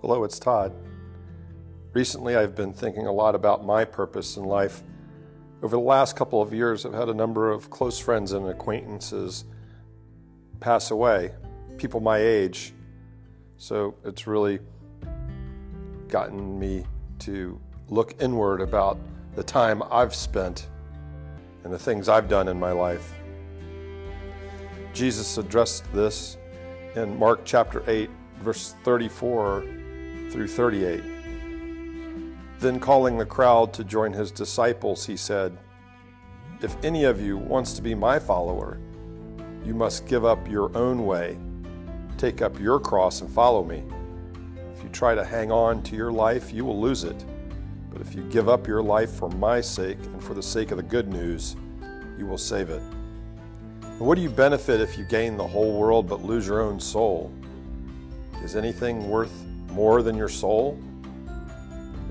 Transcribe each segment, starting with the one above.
Hello, it's Todd. Recently, I've been thinking a lot about my purpose in life. Over the last couple of years, I've had a number of close friends and acquaintances pass away, people my age. So it's really gotten me to look inward about the time I've spent and the things I've done in my life. Jesus addressed this in Mark chapter 8, verse 34 through 38. Then, calling the crowd to join his disciples, he said, If any of you wants to be my follower, you must give up your own way, take up your cross, and follow me. If you try to hang on to your life, you will lose it. But if you give up your life for my sake and for the sake of the good news, you will save it. And what do you benefit if you gain the whole world but lose your own soul? Is anything worth more than your soul?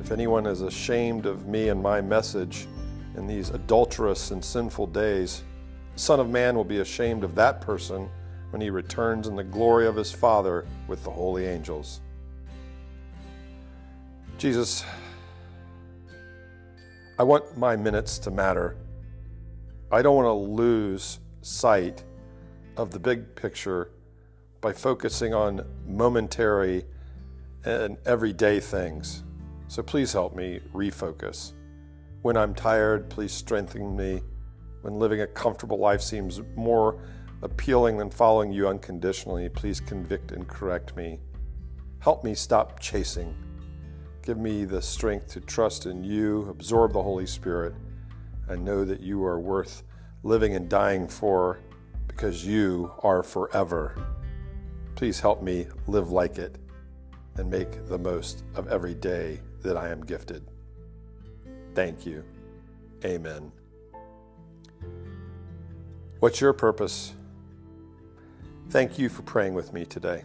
If anyone is ashamed of me and my message in these adulterous and sinful days, the Son of Man will be ashamed of that person when he returns in the glory of his Father with the holy angels. Jesus, I want my minutes to matter. I don't want to lose sight of the big picture by focusing on momentary and everyday things. So please help me refocus. When I'm tired, please strengthen me. When living a comfortable life seems more appealing than following you unconditionally, please convict and correct me. Help me stop chasing. Give me the strength to trust in you, absorb the Holy Spirit, and know that you are worth living and dying for because you are forever. Please help me live like it and make the most of every day that I am gifted. Thank you. Amen. What's your purpose? Thank you for praying with me today.